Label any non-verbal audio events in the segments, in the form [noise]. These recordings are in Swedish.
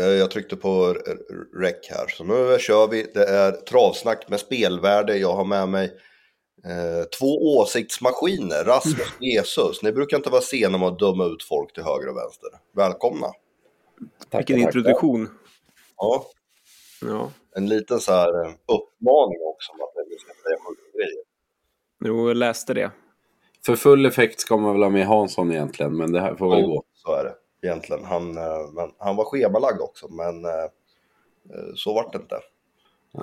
Eh, Jag tryckte på rec här, så nu kör vi. Det är travsnack med spelvärde. Jag har med mig eh, två åsiktsmaskiner, Rasmus och Jesus. Ni brukar inte vara sena med att döma ut folk till höger och vänster. Välkomna! Vilken introduktion. Ja, Ja. en liten så här eh, uppmaning också om att ni ska säga sjuka grejer. Jo, jag läste det. För full effekt ska man väl ha med Hansson egentligen, men det här får väl gå. Så är det egentligen. Han, eh, men, han var schemalagd också, men eh, eh, så vart det inte.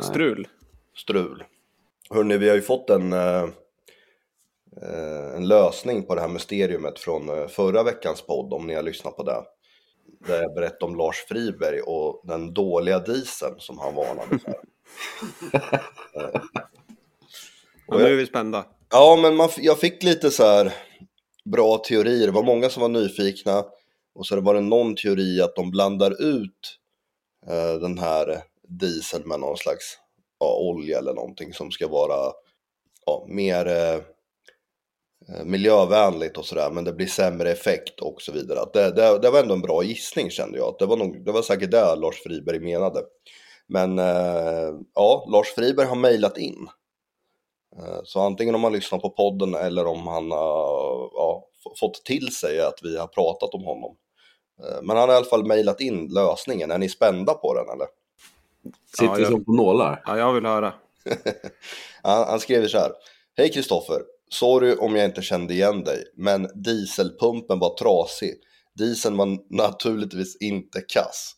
Strul. strul. Hörrni, vi har ju fått en, en lösning på det här mysteriumet från förra veckans podd, om ni har lyssnat på det. Där jag berättade om Lars Friberg och den dåliga dieseln som han varnade för. [laughs] Och nu är vi spända. Ja, men man, jag fick lite så här bra teorier. Det var många som var nyfikna. Och så var det någon teori att de blandar ut eh, den här dieseln med någon slags ja, olja eller någonting som ska vara ja, mer eh, miljövänligt och sådär. Men det blir sämre effekt och så vidare. Att det, det, det var ändå en bra gissning kände jag. Att det, var nog, det var säkert det Lars Friberg menade. Men eh, ja, Lars Friberg har mejlat in. Eh, Så antingen om han lyssnar på podden eller om han har ja, fått till sig att vi har pratat om honom. Eh, Men han har i alla fall mejlat in lösningen. Är ni spända på den eller? Sitter Ja, jag- som på nålar. Ja, jag vill höra. [laughs] Han, han skriver så här. Hej Kristoffer. Sorry om jag inte kände igen dig, men dieselpumpen var trasig. Dieseln var naturligtvis inte kass.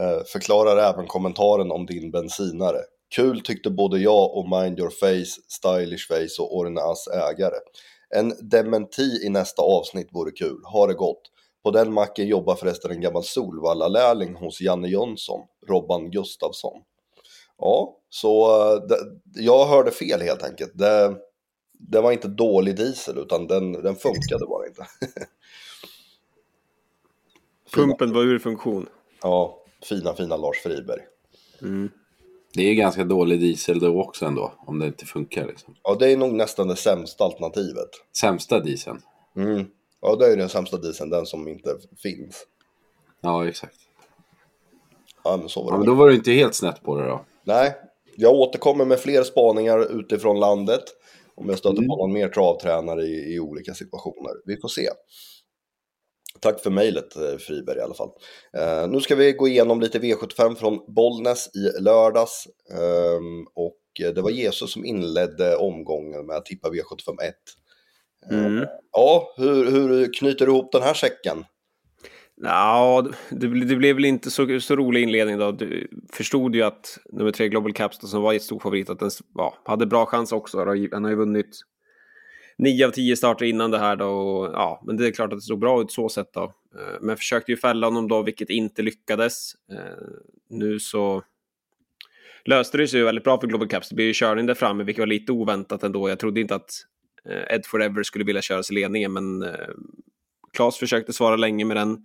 Eh, förklarar även kommentaren om din bensinare. Kul tyckte både jag och Mind Your Face, Stylish Face och Ornas ägare. En dementi i nästa avsnitt vore kul. Ha det gott. På den macken jobbar förresten en gammal Solvalla-lärling hos Janne Jönsson, Robban Gustafsson. Ja, så eh, det, jag hörde fel helt enkelt. Det, det var inte dålig diesel utan den, den funkade bara inte. [laughs] Pumpen var ur funktion. Ja, fina fina Lars Friberg. Det är ganska dålig diesel då också ändå, om det inte funkar. Liksom. Ja, det är nog nästan det sämsta alternativet. Sämsta dieseln. Mm. Ja, det är ju den sämsta dieseln, den som inte finns. Ja, exakt. Ja, men så var det. Ja, men då var du inte helt snett på det då. Nej, jag återkommer med fler spaningar utifrån landet. Om jag stöter Mm. på någon mer travtränare i, i olika situationer. Vi får se. Tack för mejlet eh, Friberg i alla fall. Eh, nu ska vi gå igenom lite V75 från Bollnäs i lördags. Ehm, och eh, det var Jesus som inledde omgången med att tippa V75 1. Mm. Ja, hur, hur knyter du ihop den här säcken? Ja, det, det blev väl inte så, så rolig inledning då. Du förstod ju att nummer tre Global Caps då, som var jättestor favorit, att den ja, hade bra chans också. Då. Han har ju vunnit nio av tio starter innan det här då. Och, ja, men det är klart att det såg bra ut så sett då. Eh, Men försökte ju fälla honom då, vilket inte lyckades. Eh, Nu så löste det sig ju väldigt bra för Global Caps. Det blev ju körning där framme, vilket var lite oväntat ändå. Jag trodde inte att Eh, Ed Forever skulle vilja köra sig ledningen, men eh, Klas försökte svara länge med den,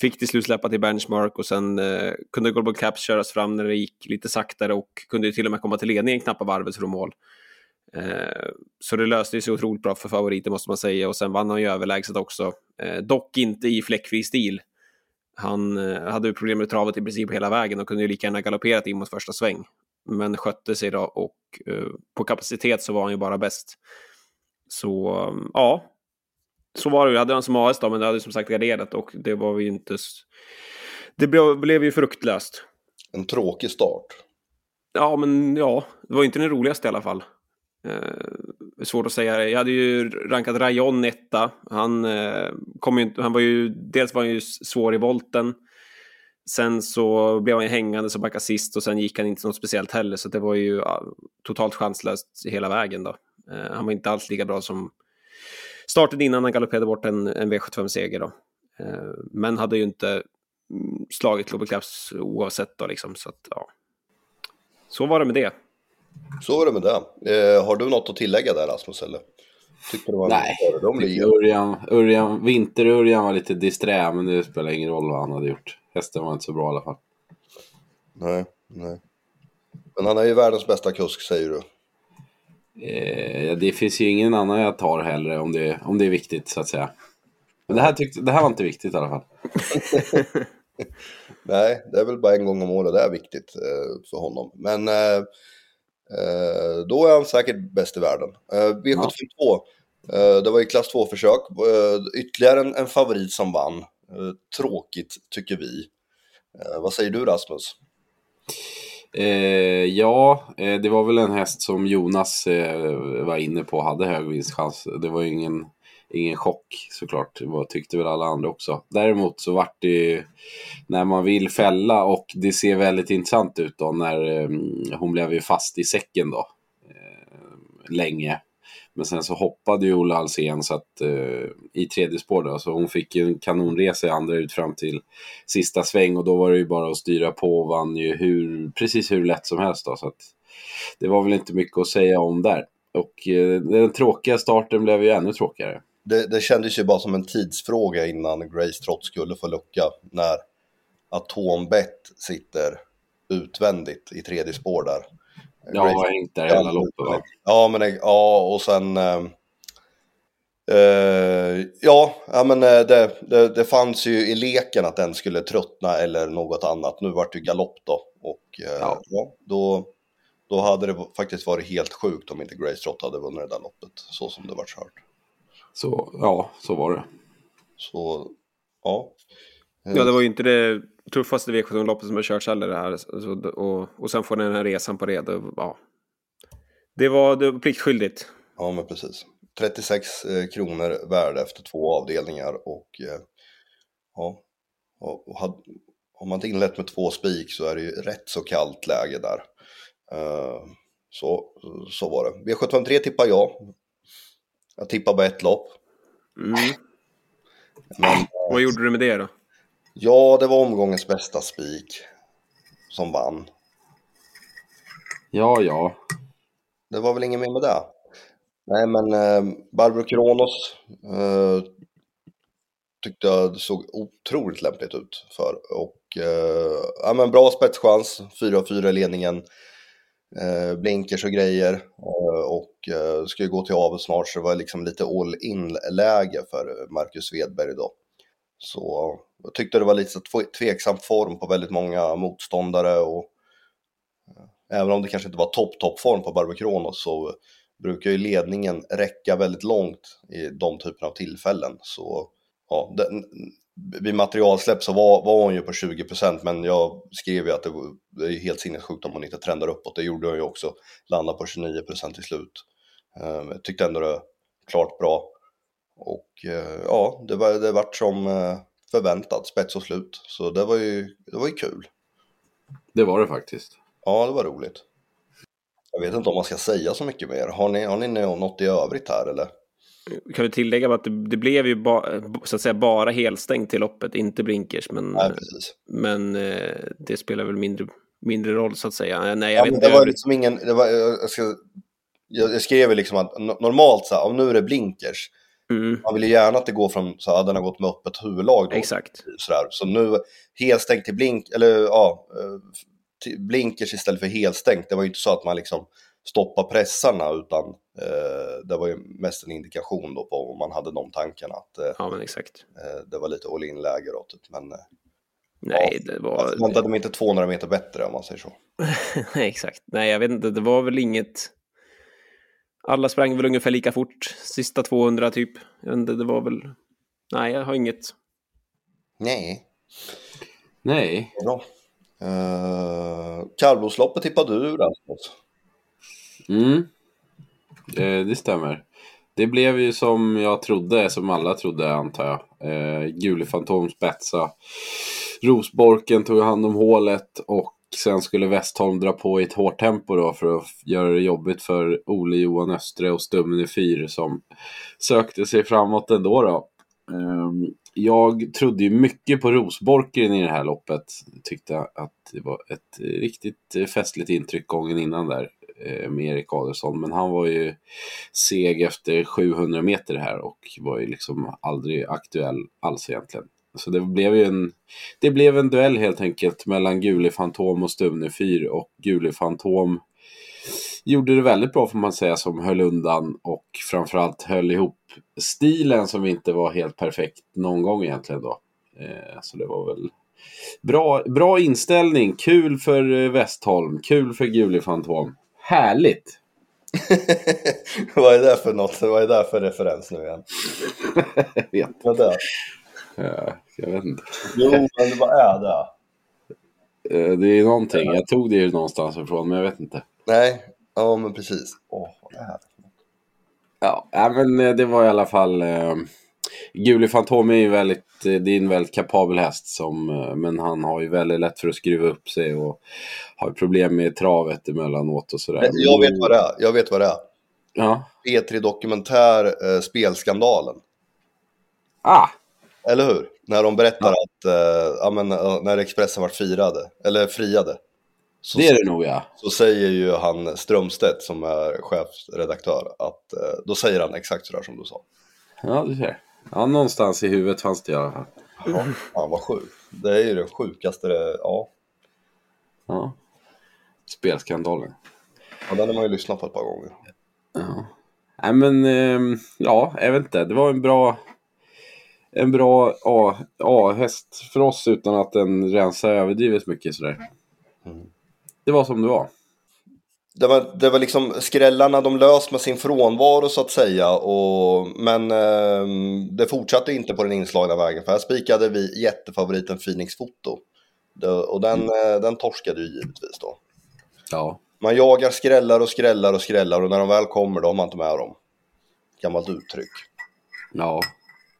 fick till slut släppa till benchmark och sen eh, kunde Global Caps köras fram när det gick lite saktare och kunde till och med komma till ledningen knappa varvet från mål. Eh, så det löste sig otroligt bra för favoriten måste man säga och sen vann han ju överlägset också. Eh, dock inte i fläckfri stil. Han eh, hade ju problem med travet i princip hela vägen och kunde ju lika gärna galopperat in mot första sväng. Men skötte sig då och eh, på kapacitet så var han ju bara bäst. Så ja, så var det ju. Hade han som AS då, men det hade som sagt garderat och det var ju inte... Det blev, blev ju fruktlöst. En tråkig start. Ja, men ja, det var inte den roligaste i alla fall. Eh, svårt att säga. Jag hade ju rankat Rayon etta. Han, eh, kom ju, han var ju, dels var han ju svår i volten. Sen så blev han ju hängande som backade sist och sen gick han inte något speciellt heller. Så det var ju ja, totalt chanslöst hela vägen då. Eh, han var inte alls lika bra som starten innan han galopperade bort en, en V75-seger då. Eh, men hade ju inte mm, slagit Global Claps oavsett då liksom. Så att, ja. Så var det med det. Så är det med det. Eh, har du något att tillägga där Rasmus eller? Tyckte det var Nej, Örjan, Örjan, Vinter-Örjan var lite disträ, men det spelar ingen roll vad han hade gjort. Hästen var inte så bra i alla fall. Nej, nej. Men han är ju världens bästa kusk säger du. Eh, det finns ju ingen annan jag tar heller om det, om det är viktigt så att säga. Men det här, tyckte, det här var inte viktigt i alla fall. [laughs] Nej, det är väl bara en gång om året det är viktigt eh, för honom. Men eh, eh då är han säkert bäst i världen. Eh, V752, eh, det var ju klass 2-försök. Eh, ytterligare en, en favorit som vann. Eh, tråkigt, tycker vi. Eh, vad säger du Rasmus? Eh, ja, eh, det var väl en häst som Jonas eh, var inne på hade hög vinstchans. Det var ju ingen, ingen chock såklart, det tyckte väl alla andra också. Däremot så vart det ju när man vill fälla och det ser väldigt intressant ut då när eh, hon blev ju fast i säcken då. Eh, länge. Men sen så hoppade ju Ola Alsen så att, eh, i tredje spår då, så hon fick en kanonresa i andra ut fram till sista sväng och då var det ju bara att styra på och vann ju hur, precis hur lätt som helst då. Så att, det var väl inte mycket att säga om där. Och eh, den tråkiga starten blev ju ännu tråkigare. Det, det kändes ju bara som en tidsfråga innan Grace Trott skulle få lucka när Atombett sitter utvändigt i tredje spår där. Ja, har hängt där hela loppet va? Ja, men ja, och sen... Eh, eh, ja, ja, men eh, det, det, det fanns ju i leken att den skulle tröttna eller något annat. Nu vart det galopp då. Och eh, Ja. ja. då, då hade det faktiskt varit helt sjukt om inte Grace Trott hade vunnit det där loppet. Så som det var kört. Så ja, så var det. Så, ja. Ja, det var ju inte det tuffaste V75-loppet som har körts heller det här. Alltså, och, och sen får den här resan på red. och, Ja. Det var, det var pliktskyldigt. Ja, men precis. 36 eh, kronor värde efter två avdelningar och eh, ja, och, och hade, har man inte inlett med två spik så är det ju rätt så kallt läge där. Eh, så, så var det. V753 tippar jag. Jag tippar bara ett lopp. Mm. Men Vad gjorde du med det då? Ja, det var omgångens bästa spik som vann. Ja, ja. Det var väl inget mer med det. Nej, men eh, Barbro Kronos eh, tyckte jag såg otroligt lämpligt ut för. Och eh, ja, men bra spetschans, 4-4 i ledningen. Eh, blinkers och grejer. Eh, och eh, ska ju gå till avel snart så det var liksom lite all in-läge för Marcus Svedberg då. Så jag tyckte det var lite så tveksam form på väldigt många motståndare och eh, Även om det kanske inte var topp, topp form på Barbro Kronos så brukar ju ledningen räcka väldigt långt i de typerna av tillfällen. Så ja, den, vid materialsläpp så var, var hon ju på 20% men jag skrev ju att det, det är helt sinnessjukt om hon inte trendar uppåt. Det gjorde hon ju också, landade på 29% till slut. Eh, jag tyckte ändå det var klart bra. Och eh, ja, det, var, det vart som eh, förväntat, spets och slut. Så det var ju, det var ju kul. Det var det faktiskt. Ja, det var roligt. Jag vet inte om man ska säga så mycket mer. Har ni, har ni nå- något i övrigt här eller? Kan vi tillägga att det, det blev ju ba, så att säga bara helstängt till loppet, inte blinkers. Men, Nej, precis. men eh, det spelar väl mindre, mindre roll så att säga. Nej, Ja, jag men vet det var övrigt. liksom ingen, det var, jag, ska, jag, jag skrev ju liksom att no- normalt så här, om nu är det blinkers, Mm, man vill ju gärna att det går från, så här, den har gått med öppet huvudlag då. exakt. Sådär. Så nu helstängt till blink, eller ja, eh, blinkers istället för helstängt. Det var ju inte så att man liksom stoppade pressarna utan eh, det var ju mest en indikation då på om man hade de tankarna att eh, Ja, men exakt. eh, det var lite all in läge då typ. Men eh, Nej, det var... alltså, man de inte 200 meter bättre om man säger så. [laughs] Nej, exakt. Nej, jag vet inte. Det var väl inget... Alla sprang väl ungefär lika fort. Sista 200 typ. Det var väl... Nej, jag har inget. Nej, Nej, bra. Uh, Kallblodsloppet tippade du Rasmus. Mm. Eh, det stämmer. Det blev ju som jag trodde, som alla trodde antar jag. Eh, Gule Fantom spetsa. Rosborken tog hand om hålet och sen skulle Westholm dra på i ett hårt tempo då för att göra det jobbigt för Ole Johan Östre och Stummen i fyr som sökte sig framåt ändå då. Ehm, jag trodde ju mycket på Rosborken i det här loppet. Tyckte att det var ett riktigt festligt intryck gången innan där eh, med Erik Adelsson. Men han var ju seg efter 700 meter här och var ju liksom aldrig aktuell alls egentligen. Så det blev ju en, det blev en duell helt enkelt mellan Gule Fantom och Stumne Fyr och Gule Fantom gjorde det väldigt bra får man säga som höll undan och framförallt höll ihop stilen som inte var helt perfekt någon gång egentligen då. Eh, så det var väl Bra, bra inställning. Kul för eh, Westholm. Kul för Guli Fantom. Härligt! [laughs] vad är det för något? Vad är det för referens nu igen? [laughs] Jag vet. Vad är det? Ja, jag vet inte. Jo, men vad är det? Eh, Det är någonting. Jag tog det ju någonstans ifrån, men jag vet inte. Nej, ja men precis. Åh, vad är det? Ja, ja, men eh, det var i alla fall... Eh, Guli Fantom är ju väldigt, eh, det är en väldigt kapabel häst som, men han har ju väldigt lätt för att skruva upp sig och har problem med travet emellanåt och sådär. Jag vet vad det är. Jag vet vad det är. Ja. P3 Dokumentär, eh, spelskandalen. Ah! Eller hur? När de berättar att, eh, ja men eh, när Expressen var firade, eller friade. Så, Det är det nog ja. så säger ju han Strömstedt som är chefredaktör att, eh, då säger han exakt sådär som du sa. Ja, du ser. Ja, någonstans i huvudet fanns det i alla fall. Ja, fan vad sjukt. Det är ju det sjukaste, ja. Ja. Spelskandalen. ja. Den har man ju lyssnat på ett par gånger. Ja. Nej men, ehm, ja, jag vet inte. Det var en bra, en bra A- A-häst för oss utan att den rensar överdrivet mycket sådär. Mm. Det var som det var. Det var, det var liksom skrällarna de lös med sin frånvaro så att säga. Och, men eh, det fortsatte inte på den inslagna vägen. För här spikade vi jättefavoriten Phoenix Foto. Det, och den, eh, den torskade ju givetvis då. Ja. Man jagar skrällar och skrällar och skrällar och när de väl kommer då har man inte med dem. Gammalt uttryck. Ja.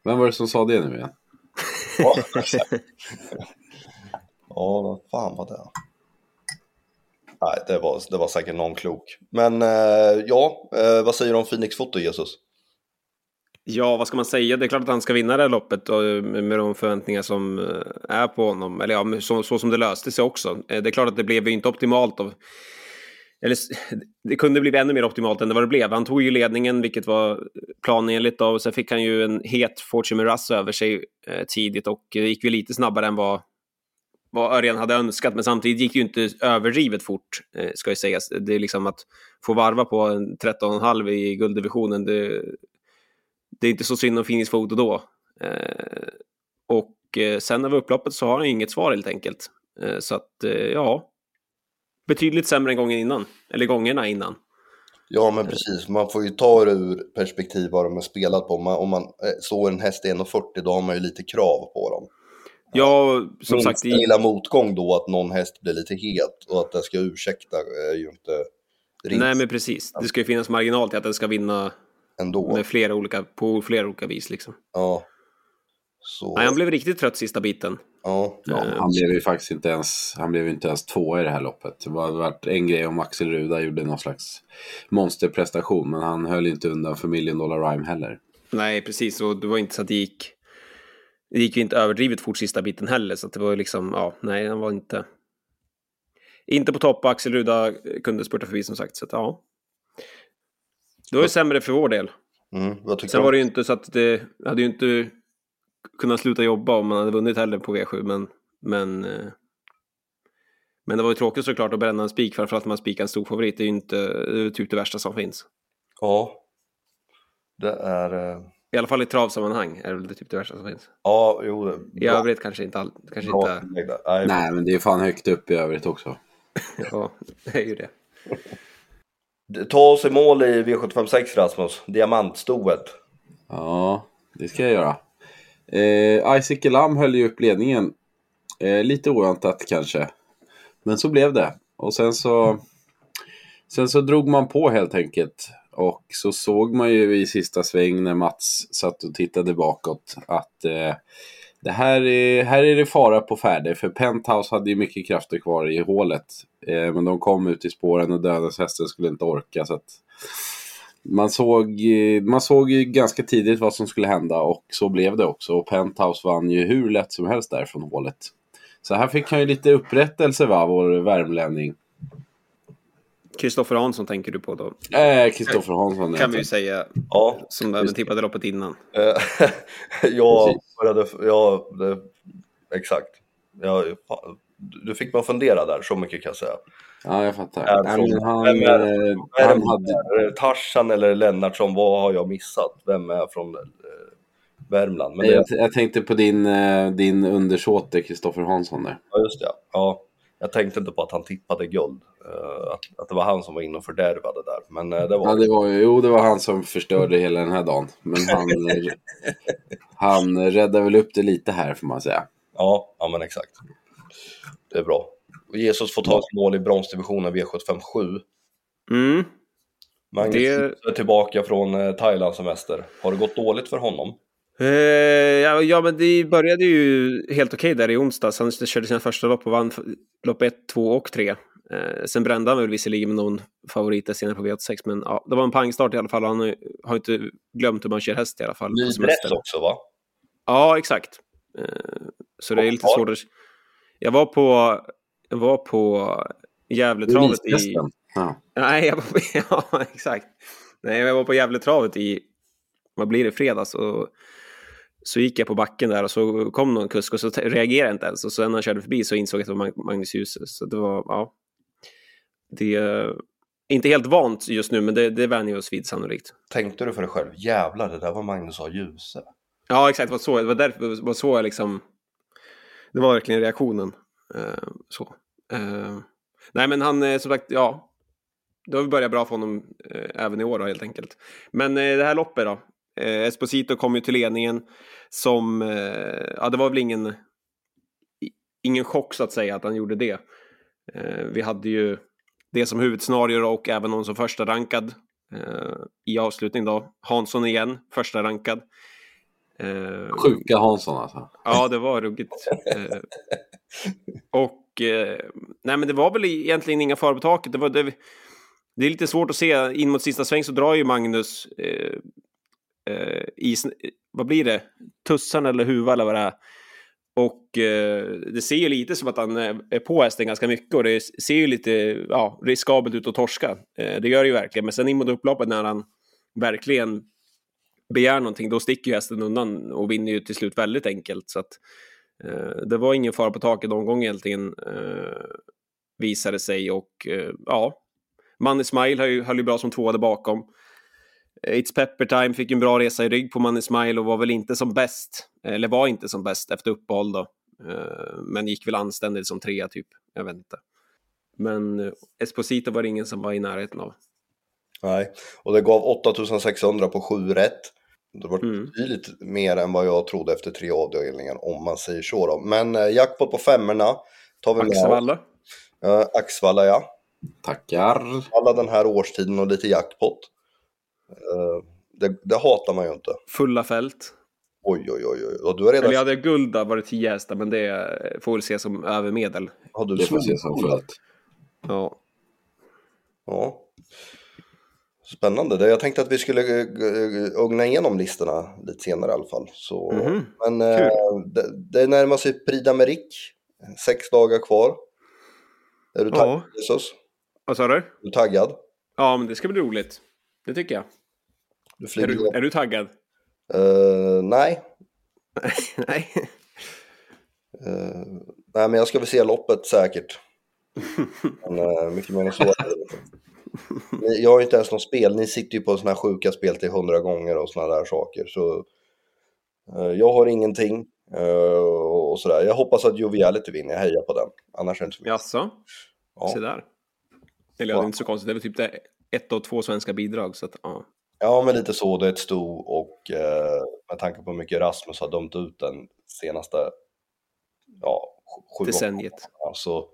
Vem var det som sa det nu igen? Ja, vad fan var det? Nej, det var, det var säkert någon klok. Men eh, ja, eh, vad säger du om Phoenix Foto, Jesus? Ja, vad ska man säga? Det är klart att han ska vinna det här loppet och med de förväntningar som eh, är på honom. Eller ja, så, så som det löste sig också. Eh, Det är klart att det blev ju inte optimalt. Av, eller [laughs] det kunde bli ännu mer optimalt än det vad det blev. Han tog ju ledningen, vilket var eh, planenligt. Och sen fick han ju en het Fortune Miraz över sig eh, tidigt och det gick ju lite snabbare än vad, vad Örjan hade önskat. Men samtidigt gick det ju inte överdrivet fort, eh, ska ju sägas. Det är liksom att få varva på en 13,5 i gulddivisionen. Det, det är inte så synd om Phoenix Foto då. Eh, och eh, sen över upploppet så har han ju inget svar helt enkelt. Så att, ja. Betydligt sämre än gången innan. Eller gångerna innan. Ja, men precis. Man får ju ta det ur perspektiv vad de är spelat på. Om man, om man eh, slår en häst i 1,40 då har man ju lite krav på dem. Ja, som Minsta sagt, i, lilla motgång då att någon häst blir lite het och att det ska ursäkta är ju inte rimligt nej men precis. Det ska ju finnas marginal till att den ska vinna ändå. med flera olika, på flera olika vis liksom. Ja. Så, Nej, han blev riktigt trött sista biten. Ja. Ja, Eh, han blev ju faktiskt inte ens, han blev ju inte ens två i det här loppet. Det var varit en grej om Axel Ruda gjorde någon slags monsterprestation, men han höll inte undan för Million Dollar Rhyme heller. Nej, precis. Och det var inte så att det gick... Det gick ju inte överdrivet fort sista biten heller, så att det var ju liksom, ja, nej, han var inte... Inte på topp och Axel Ruda kunde spurta förbi som sagt, så att ja. Det var ju sämre för vår del. Mm, Sen var det ju inte så att det hade ju inte kunnat sluta jobba om man hade vunnit heller på V7, men... Men, eh, men det var ju tråkigt såklart att bränna en spik, framförallt när man spikar en stor favorit. Det är ju inte det är typ det värsta som finns. Ja. Det är... eh, I alla fall i travsammanhang är det väl typ det värsta som finns. Ja, jo. det är I bra- övrigt kanske inte all, kanske bra inte... Nej, men det är fan högt upp i övrigt också. [laughs] Ja, det är ju det. Ta oss i mål i V756 Rasmus. Diamantstoet. Ja, det ska jag göra. Eh, Isaac Elam höll ju upp ledningen. Eh, lite oväntat kanske. Men så blev det. Och sen så, sen så drog man på helt enkelt. Och så såg man ju i sista sväng när Mats satt och tittade bakåt att eh, det här är, här är det fara på färde. För Penthouse hade ju mycket krafter kvar i hålet. Eh, men de kom ut i spåren och dödens skulle inte orka. Så att man såg, eh, man såg ju ganska tidigt vad som skulle hända och så blev det också. Och Penthouse vann ju hur lätt som helst där från hålet. Så här fick han ju lite upprättelse va, vår värmlänning. Kristoffer Hansson tänker du på då? Eh, Kristoffer Hansson. Kan vi ju säga, Ja, som även tippade loppet innan. eh, [laughs] jag började... Ja, det, exakt. Ja, fan, du fick mig att fundera där, så mycket kan jag säga. Ja, jag fattar. Är Nej, från- men han, vem är- eh, Är han hade... Tarzan eller Lennartsson? Vad har jag missat? Vem är från eh, Värmland. Men jag, det, jag tänkte på din, eh, din undersåte Kristoffer Hansson där. ja, just det. Ja, jag tänkte inte på att han tippade guld. att, att det var han som var inne och fördärvade där. Men det var Ja, det var, jo, det var han som förstörde hela den här dagen. Men han, [laughs] han räddade väl upp det lite här får man säga. Ja, ja men exakt. Det är bra. Och Jesus får ta ett mål i bronsdivisionen V75 7. Mm. Magnus Det- är tillbaka från eh, Thailand semester. Har det gått dåligt för honom? Eh, ja, ja, men det började ju helt okej där i onsdags. Han körde sina första lopp och vann lopp 1, 2 och 3. Eh, sen brände han väl visserligen med någon favorit senare på V86, men ja, det var en pangstart i alla fall. Han har, inte glömt hur man kör häst i alla fall. Ny också va? Ja, exakt. Eh, så det är lite svårt att... Jag var på, jag var på Gävletravet i... Ja. Nej, jag var på, [laughs] ja, exakt. Nej, jag var på Gävletravet i, vad blir det, fredags. Och så gick jag på backen där och så kom någon kusk och så reagerade jag inte ens. Och sen när han körde förbi så insåg jag att det var Mag- Magnus Djuse. Så det var, ja. Det är inte helt vant just nu, men det, det vänjer vi oss vid sannolikt. Tänkte du för dig själv, jävlar det där var Magnus A. Djuse. Ja, exakt. Det var så, det var därför, det var så jag liksom... Det var verkligen reaktionen. Eh, så. Eh, nej, men han, eh, som sagt, ja. Det har börjat bra för honom eh, även i år då, helt enkelt. Men eh, det här loppet då. Eh, Esposito kom ju till ledningen som... Eh, ja, det var väl ingen... Ingen chock så att säga att han gjorde det. Eh, vi hade ju det som huvudscenario då, och även någon som första rankad eh, i avslutning då. Hansson igen, första rankad. Eh, Sjuka Hansson alltså. Ja, det var ruggigt. Eh, och eh, nej, men det var väl egentligen inga fara på taket. Det, var, det, det är lite svårt att se. In mot sista sväng så drar ju Magnus eh, eh, i, vad blir det? Tussan eller huva eller vad det är. Och eh, det ser ju lite som att han är på hästen ganska mycket och det ser ju lite ja, riskabelt ut att torska. Det gör det ju verkligen, men sen in mot upploppet när han verkligen begär någonting, då sticker ju hästen undan och vinner ju till slut väldigt enkelt. Så att, eh, det var ingen fara på taket någon gång egentligen, eh, visade sig. Och eh, ja, Manny Smile höll ju, höll ju bra som tvåa där bakom. It's Pepper Time fick en bra resa i rygg på Manny Smile och var väl inte som bäst, eller var inte som bäst efter uppehåll då. Eh, men gick väl anständigt som trea typ, jag vet inte. Men eh, Esposito var det ingen som var i närheten av. Nej, och det gav 8600 på 7 rätt. Det var Mm. betydligt mer än vad jag trodde efter tre avdelningar om man säger så då. Men eh, jackpot på femmorna tar vi med. Axevalla. Eh, Axvalla ja. Tackar. Alla den här årstiden och lite jackpot. Eh, det, det hatar man ju inte. Fulla fält. Oj, oj, oj, oj. Och du har redan... Eller jag hade guld där var det 10 hästar, men det får väl ses som övermedel. Har du Det får ses som fullt. Ja. Ja. Spännande. Jag tänkte att vi skulle eh, eh, ugna igenom listorna lite senare i alla fall. Så, Mhm. Men eh, det, det närmar sig Prix d'Amérique. Sex dagar kvar. Är du taggad, Ja. Jesus? Vad sa du? Är du taggad? Ja, men det ska bli roligt. Det tycker jag. Du Är du, är du taggad? Eh, nej. [laughs] Nej. Eh, nej, men jag ska väl se loppet säkert. [laughs] Men uh, mycket mer än så. Jag har ju inte ens något spel. Ni sitter ju på sådana här sjuka spel till hundra gånger och sådana där saker. Så eh, jag har ingenting. eh, och sådär. Jag hoppas att Joviality vinner. Jag hejar på den. Annars är det inte så mycket. Jaså? Ja. Se där. Eller ja, det är inte så konstigt. Det är väl typ det ett och två svenska bidrag. Så att, ja. Ja, men lite så. Det är ett sto och eh, med tanke på hur mycket Rasmus har dömt ut den senaste ja, sju Decenniet. gångerna, så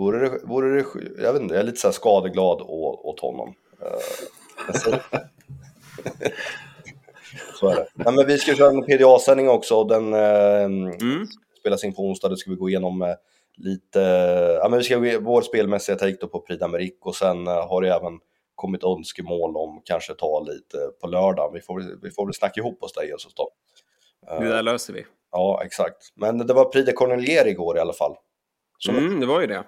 vore det, vore det, jag vet inte, jag är lite så skadeglad å, åt honom. Eh, [laughs] så, är det. Nej, men vi ska köra en PDA-sändning också den eh, Mm. spelas in på onsdag. Det ska vi gå igenom eh, lite, ja men vi ska gå vår spelmässiga take då på Prix d'Amérique och sen eh, har det även kommit önskemål om kanske ta lite på lördag. Vi får, vi får väl snacka ihop oss där Jesus då. Eh, Det där löser vi. Ja, exakt. Men det var Prix de Cornelier igår i alla fall. Som Mm, det var ju det.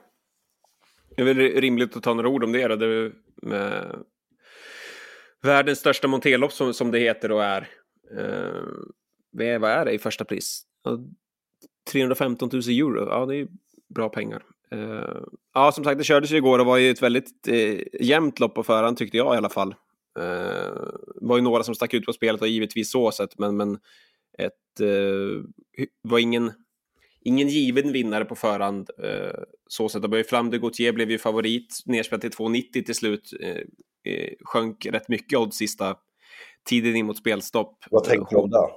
Det är väl rimligt att ta några ord om det. Då. det är med världens största monterlopp som, som det heter och är. Eh, vad är- det i första pris? 315 000 euro. Ja, det är ju bra pengar. Eh, ja, som sagt, det kördes ju igår och var ju ett väldigt eh, jämnt lopp på förhand tyckte jag i alla fall. Eh, det var ju några som stack ut på spelet och givetvis så sett, men, men ett, eh, var ingen, ingen given vinnare på förhand. Eh, så sätt. Börje Flam de Gautier blev ju favorit, nedspelat till 2,90 till slut. Eh, eh, sjönk rätt mycket odds sista tiden in mot spelstopp. Vad tänkte du om det?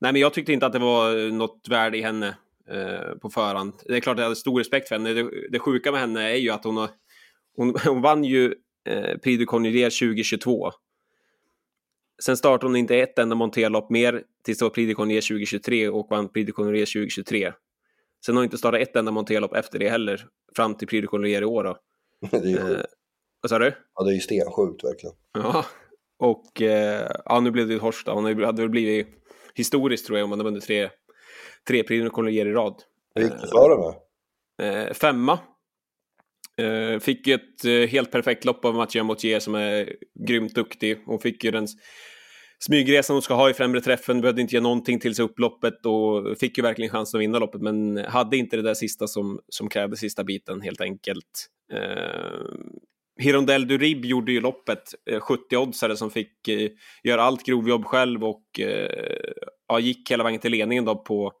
Nej, men jag tyckte inte att det var något värde i henne eh, på förhand. Det är klart att jag hade stor respekt för henne. Det, det sjuka med henne är ju att hon, har, hon, [laughs] hon vann ju eh, Prix du Connier 2022. Sen startade hon inte ett enda monterlopp mer tills det var Prix du Connier 2023 och vann Prix du Connier 2023. Sen har inte startat ett enda monterlopp efter det heller, fram till Prix Connier i år. Då. [laughs] Det är ju sjukt. Eh, vad sa du? Ja, det är ju stensjukt verkligen. Ja, och eh, ja, nu blev det ju Horsta. Hon hade väl blivit historiskt tror jag om man hade vunnit tre, tre Prix Connier i rad. Hur gick det för henne? Eh, femma. Eh, fick ett eh, helt perfekt lopp av Mathieu Motier som är grymt duktig. Hon fick ju den smygresan hon ska ha i främre träffen, behövde inte göra någonting till sig upploppet och fick ju verkligen chansen att vinna loppet, men hade inte det där sista som, som krävde sista biten helt enkelt. Eh, Hirondell Durib gjorde ju loppet, eh, 70-oddsare som fick eh, göra allt grovjobb själv och eh, ja, gick hela vägen till ledningen då på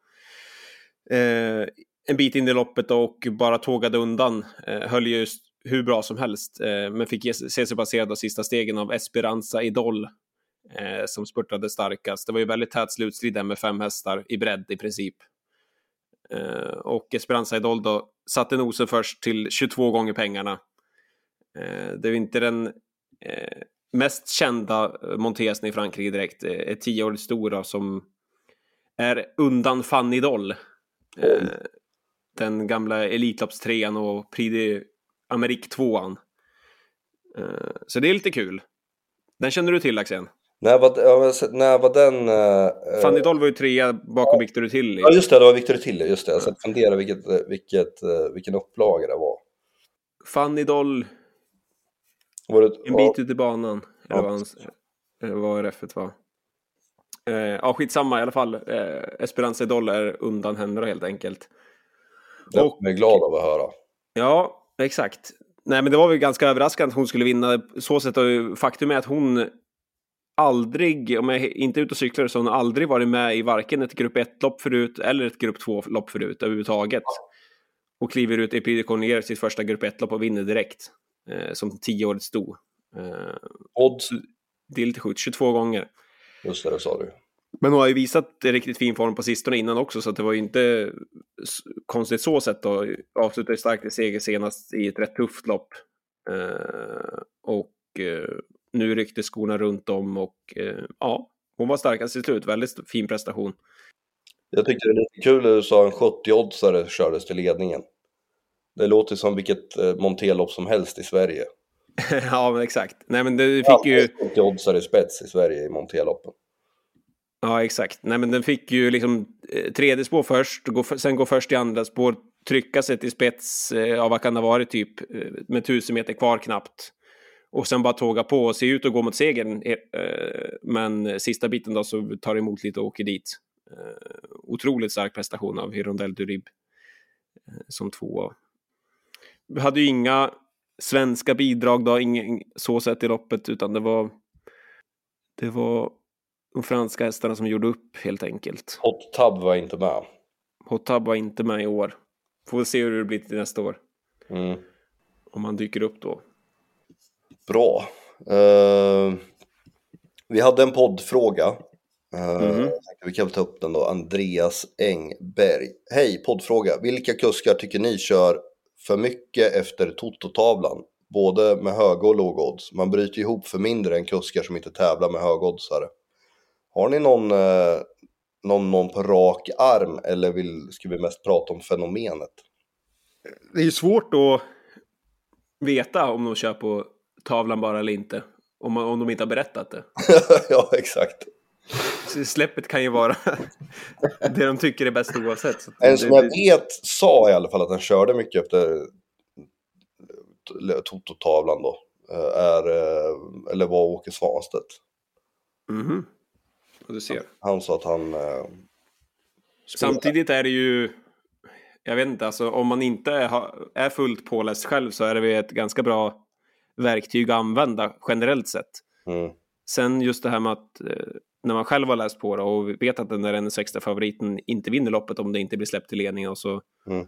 eh, en bit in i loppet och bara tågade undan. Eh, höll ju hur bra som helst, eh, men fick se sig passerad av sista stegen av Esperanza Idol eh, som spurtade starkast. Det var ju väldigt tät slutstrid där med fem hästar i bredd i princip. Eh, och Esperanza Idol då satte nosen först till 22 gånger pengarna. Eh, det är inte den eh, mest kända eh, montesen i Frankrike direkt. Eh, Ett tioårigt stora som är undan Fanny Doll. Eh, den gamla Elitloppstrean och Prix de Amerique 2 eh, Så det är lite kul. Den känner du till Axén? När var, ja, när var den? eh, Fanny Doll var ju trea bakom Victor Tilly. Ja just det, det var Victor Tille, just det. Jag satt och funderade vilket, eh, vilket, eh, vilken upplaga det var. Fanny Doll, var det, en bit ut i banan. Eller Ja, vad, hans, vad RF var. Eh, ja, skitsamma i alla fall. Eh, Esperanza Doll är undan då, helt enkelt. det och- jag glad av att höra. Ja, exakt. Nej, men det var väl ganska överraskande att hon skulle vinna. Så sätt och faktum är att hon aldrig, om jag inte är ute och cyklar, så har hon aldrig varit med i varken ett grupp 1-lopp förut eller ett grupp 2-lopp förut överhuvudtaget. Och kliver ut i Prix de sitt första grupp 1-lopp och vinner direkt. Eh, som tioårigt sto. Eh, Odds, det är lite sjukt, 22 gånger. just det, det sa du. Men hon har ju visat riktigt fin form på sistone innan också, så att det var ju inte konstigt så sett då. Avslutade starkt i seger senast i ett rätt tufft lopp. Eh, och eh, nu ryckte skorna runt om och eh, ja, hon var starkast till slut. Väldigt fin prestation. Jag tyckte det är lite kul att du sa en 70-oddsare kördes till ledningen. Det låter som vilket eh, monterlopp som helst i Sverige. [laughs] ja, men exakt. Nej, men det fick ju... 70-oddsare i spets i Sverige i monterloppen. Ja, exakt. Nej, men den fick ju liksom eh, tredje spår först, gå, sen gå först i andra spår, trycka sig till spets eh, av vad kan det ha varit typ eh, med tusen meter kvar knappt. Och sen bara tåga på och se ut att gå mot segern. Eh, men sista biten då så tar det emot lite och åker dit. Eh, otroligt stark prestation av Hirondelle Durib eh, som tvåa. Vi hade ju inga svenska bidrag då, ingen, så sett i loppet, utan det var det var de franska hästarna som gjorde upp helt enkelt. Hot Tub var inte med. Hot Tub var inte med i år. Får se hur det blir till nästa år. Mm. Om han dyker upp då. Bra. Eh, vi hade en poddfråga. Jag tänkte Vi kan ta upp den då. Andreas Engberg. Hej, poddfråga. Vilka kuskar tycker ni kör för mycket efter tototavlan? Både med höga och låga odds. Man bryter ihop för mindre än kuskar som inte tävlar med högoddsare. Har ni någon, eh, någon, någon på rak arm eller vill, ska vi mest prata om fenomenet? Det är ju svårt att veta om de kör på tavlan bara eller inte. Om, man, om de inte har berättat det. [laughs] ja, exakt. Så släppet kan ju vara [laughs] det de tycker är bäst oavsett. Så En det- som jag det- vet sa i alla fall att han körde mycket efter Tototavlan då. eh, Är, eh, eller var Åke Svanstedt. Mhm. Och du ser. Han sa att han... eh, Samtidigt är det ju, jag vet inte, alltså om man inte är, är fullt påläst själv så är det ett ganska bra verktyg att använda generellt sett. Mm, Sen just det här med att eh, när man själv har läst på det och vet att den där N6 inte vinner loppet om det inte blir släppt till ledningen och så Mm.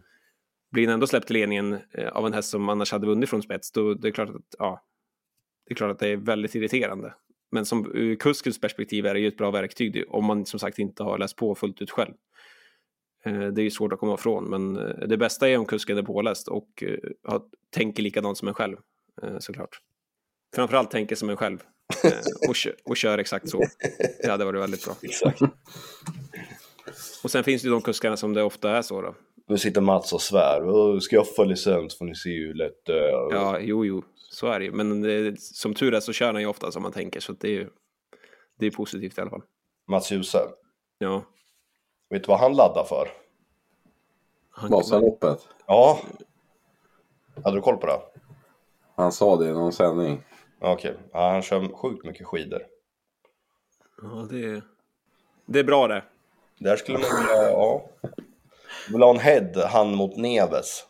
blir den ändå släppt till ledningen eh, av en häst som annars hade vunnit från spets, då det är klart att, ja, det är klart att det är väldigt irriterande. Men som ur kuskens perspektiv är det ju ett bra verktyg om man som sagt inte har läst på fullt ut själv. Eh, Det är ju svårt att komma ifrån, men det bästa är om kusken är påläst och tänker likadant som en själv, såklart. Framförallt tänker som en själv eh, och, kö- och kör exakt så. Det hade varit väldigt bra. Exakt. Och sen finns det ju de kuskarna som det ofta är så då. Nu sitter Mats och svär. "Åh, Skaffa licens får ni se hur lätt det är. Ja, jo, jo, så är det ju. Men det, som tur är så kör han ju ofta som man tänker, så det är ju det är positivt i alla fall. Mats Djuse. Ja. Vet du vad han laddar för? Han, Vasaloppet. Ja. Hade du koll på det? Han sa det i någon sändning. Okej. Ja, han kör sjukt mycket skidor. ja, det, är- det är bra det. Där skulle man vilja, ja. Vill ha en head, han mot Neves.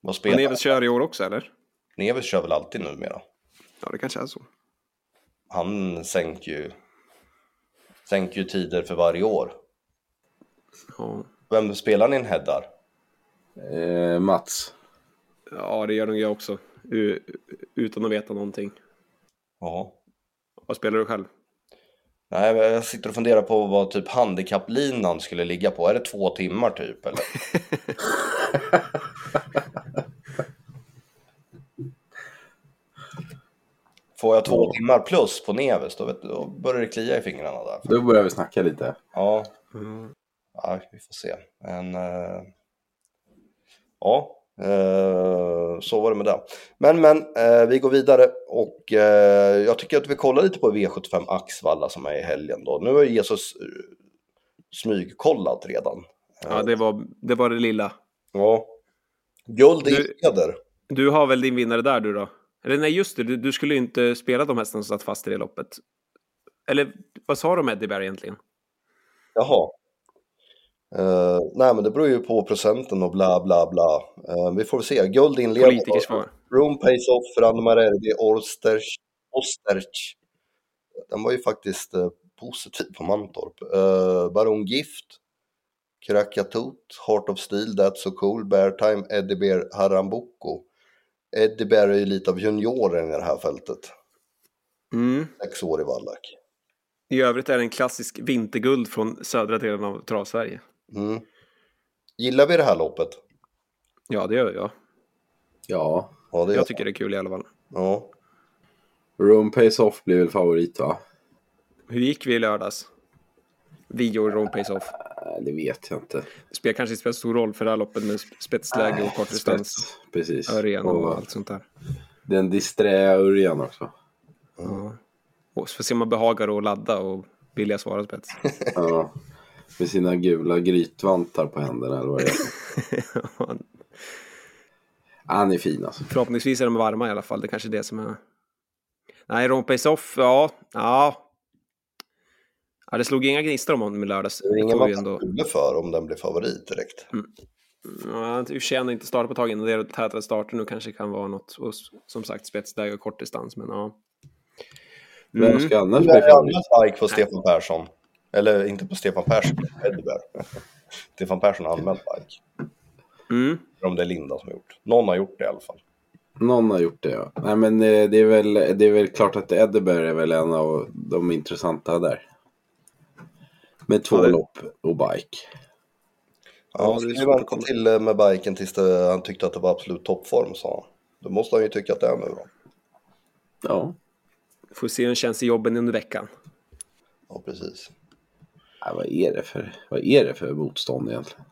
Vad spelar Neves kör i år också, eller? Neves kör väl alltid numera? Ja, det kanske är så. Han sänker ju, sänker ju tider för varje år. Ja, Vem spelar ni en head där? Eh, Mats. ja det gör nog jag också. Utan att veta någonting. Ja. Vad spelar du själv? Nej, jag sitter och funderar på vad typ handikapplinan skulle ligga på. Är det två timmar typ eller? [laughs] Får jag två timmar plus på Neves då, vet du, då börjar det klia i fingrarna där. Då börjar vi snacka lite. Ja, Mm. ja vi får se. Men eh, ja, så var det med det. Men men, eh, vi går vidare och eh, jag tycker att vi kollar lite på V75 Axvalla som är i helgen då. Nu har Jesus eh, smygkollat redan. Ja, det var, det var det lilla. Ja. Guld i Du- heder. Du har väl din vinnare där du då? Eller nej, just det, du, du skulle ju inte spela de hästarna som satt fast i det loppet. Eller vad sa om Eddie Bear egentligen? Jaha. Eh, nej men det beror ju på procenten och bla bla bla. Eh, vi får väl se. Guld inledning. Politikers svar. Room pays off för Anne Erdi Orsterch. Osterch. Den var ju faktiskt eh, positiv på Mantorp. Uh, Baron Gift. Krakatut. Heart of Steel. That's so cool. Bear Time. Eddie Bear Harambuco. Eddie Bear är ju lite av junioren i det här fältet. Mm. Sex år i Wallach. I övrigt är det en klassisk vinterguld från södra delen av Travsverige. Mm. Gillar vi det här loppet? Ja, det gör jag. Ja. Ja, det Jag tycker det är kul i alla fall. Ja. Room Pays Off blir väl favorit va? Hur gick vi i lördags? Vi och Ron Pace Off. Nej, det vet jag inte. Det spelar kanske inte spelar stor roll för det här loppet med spetsläge och kortdistans. Spets, Precis. Örjan och Och allt sånt där. den disträ Örjan också. Ja. Och så får se om man behagar att ladda och vilja svara spets. Ja. Med sina gula grytvantar på händerna eller vad det är. [laughs] Han är fin alltså. Förhoppningsvis är de varma i alla fall. Det är kanske är det som är... Nej, Ron Pace Off, ja. Ja. Ja, det slog inga gnistor om honom i lördags. Det är ingen man vi kan ändå... för om den blir favorit direkt. Ja, har han inte startat på tag innan det är tätare starter nu kanske kan vara något. Och som sagt, spetsläge och kortdistans, men ja. Vem Mm. ska annars Nu bli är det favorit? anmält bike på Stefan Persson. Eller inte på Stefan Persson, Bear. [laughs] Stefan Persson har anmält bike. Mm. Eller om det är Linda som har gjort. Någon har gjort det i alla fall. Någon har gjort det ja. Nej men eh, det är väl, det är väl klart att Edinburgh är väl en av de intressanta där. Med två Ja, det- lopp och bike. Ja, han det skulle vänta komma- till eh, med biken tills det, han tyckte att det var absolut toppform sa han. Då måste han ju tycka att det är nu då. Ja. Får se hur den känns i jobben under veckan. Ja, precis. Nej, vad, är det för, vad är det för motstånd egentligen?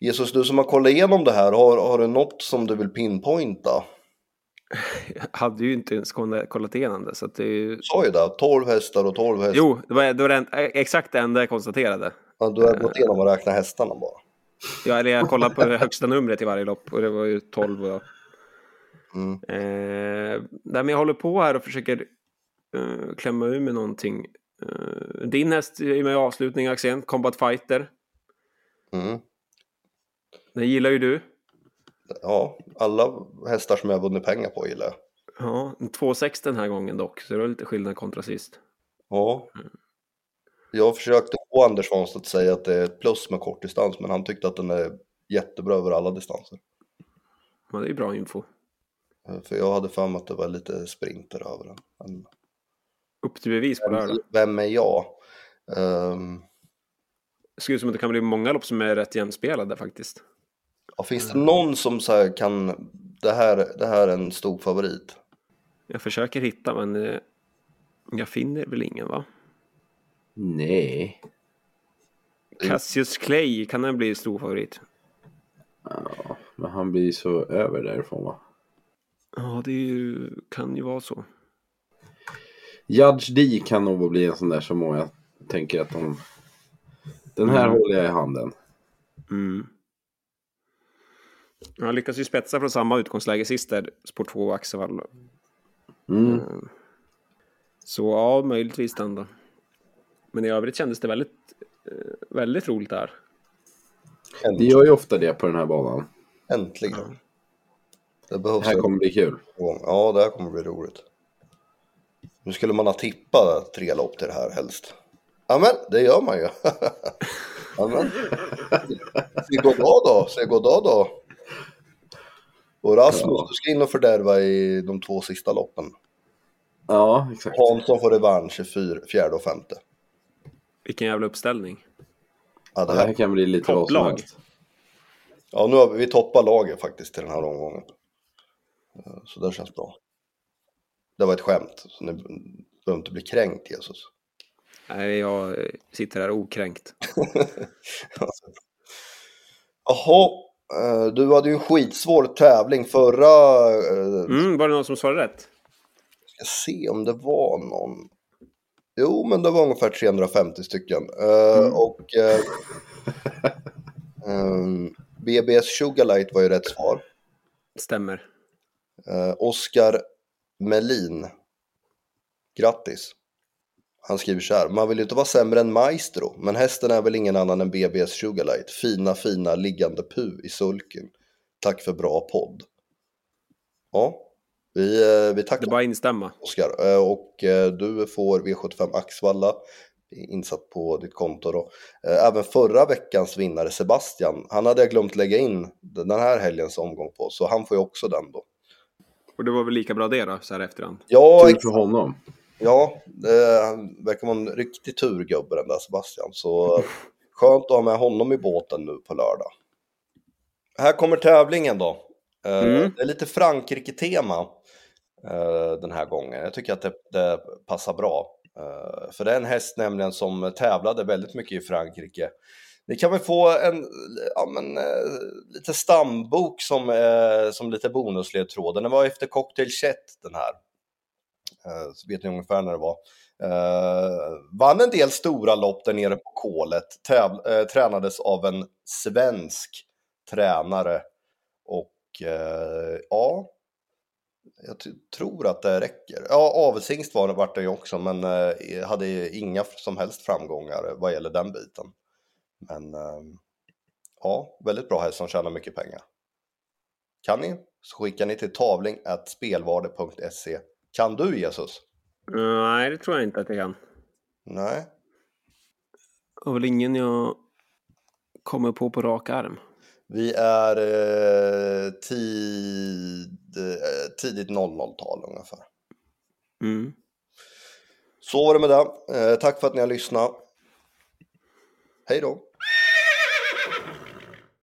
Jesus, du som har kollat igenom det här, har, har du något som du vill pinpointa? Jag hade ju inte ens kollat igenom det, så att det är sa ju det, 12 hästar och 12 hästar. Jo, det var, det var den, exakt det enda jag konstaterade. Ja, du har gått igenom och räknat hästarna bara. Ja, eller jag kollade på det högsta numret i varje lopp och det var ju 12. Och, Mm. eh, nej, men jag håller på här och försöker eh, klämma ur med någonting. Eh, din häst är med i avslutning, Axén, Combat Fighter. Mm. Den gillar ju du. Ja, alla hästar som jag har vunnit pengar på gillar jag. Ja, en 2,6 den här gången dock, så det var lite skillnad kontra sist. Ja. Jag försökte få Anders Svanstedt att säga att det är ett plus med kortdistans, men han tyckte att den är jättebra över alla distanser. Ja, det är bra info. Eh, För jag hade för mig att det var lite sprinter över den. Upp till bevis på lördag. vem är jag? Ehm, Det ser ut som att det kan bli många lopp som är rätt jämspelade faktiskt. ja, finns det någon som så kan, det här, det här är en stor favorit? Jag försöker hitta men eh, jag finner väl ingen va? Nej. Cassius Clay, kan den bli stor favorit? Ja, men han blir så över därifrån va? Ja, det ju, kan ju vara så. Judge D kan nog bli en sån där som många tänker att de... Den här Mm. håller jag i handen. Mm. Han lyckas ju spetsa från samma utgångsläge sist där, spår 2 och Axevall. Mm. Så ja, möjligtvis den då. Men i övrigt kändes det väldigt, eh, väldigt roligt där. Det gör ju ofta det på den här banan. Äntligen. Det Det här kommer bli kul. Ja, det här kommer bli roligt. Nu skulle man ha tippat tre lopp till det här helst. Ja men, det gör man ju. [laughs] ja men. Se goddag då, se goddag då. Och Rasmus, Ja. du ska in och fördärva i de två sista loppen. Ja, exakt. Hansson får revansch i fjärde och femte. Vilken jävla uppställning. Ja, det Det här här, kan bli lite vad som Topplag. helst. ja nu har vi, vi toppar laget faktiskt till den här omgången. Eh, Så det känns bra. Det var ett skämt, så ni behöver inte bli kränkt Jesus. Nej, jag sitter här okränkt. [laughs] Jaha, eh, du hade ju en skitsvår tävling förra... eh, Mm, var det någon som svarade rätt? Ska se om det var någon. Jo, men det var ungefär 350 stycken. Eh, Och eh, [laughs] ehm, BBS Sugarlight var ju rätt svar. Stämmer. Oskar Melin. Grattis. Han skriver så här. Man vill ju inte vara sämre än Maestro, men hästen är väl ingen annan än BBS Sugarlight. Fina, fina liggande pu i sulken. Tack för bra podd. Ja, vi, eh, vi Det tackar. är bara instämma. Oskar. Eh, Och eh, du får V75 Axvalla insatt på ditt konto då. Även förra veckans vinnare Sebastian, han hade jag glömt lägga in den här helgens omgång på, så han får ju också den då. Och det var väl lika bra det då, så här efterhand. Ja, ex- för honom. ja det han verkar vara en riktig turgubbe den där Sebastian, så [laughs] skönt att ha med honom i båten nu på lördag. Här kommer tävlingen då. Eh, Mm. Det är lite Frankrike-tema eh, den här gången. Jag tycker att det, det passar bra. Eh, för det är en häst nämligen som tävlade väldigt mycket i Frankrike. Ni kan väl få en ja, men, eh, lite stambok som, eh, som lite bonusledtråd. Den var efter Cocktail Chet den här. Eh, så vet ni ungefär när det var. Eh, vann en del stora lopp där nere på kolet. Täv- eh, tränades av en svensk tränare. Och eh, ja, jag tror att det räcker. Ja, avelshingst var det vart det ju också, men eh, hade inga som helst framgångar vad gäller den biten. Men eh, ja, väldigt bra häst som tjänar mycket pengar. Kan ni så skickar ni till tavling spelvarde.se. Kan du Jesus? Nej, det tror jag inte att jag kan. Nej. Det var väl ingen jag kommer på på rak arm. Vi är eh, tid, eh, tidigt 00-tal ungefär. Mm. Så var det med det. Eh, tack för att ni har lyssnat. Hej då.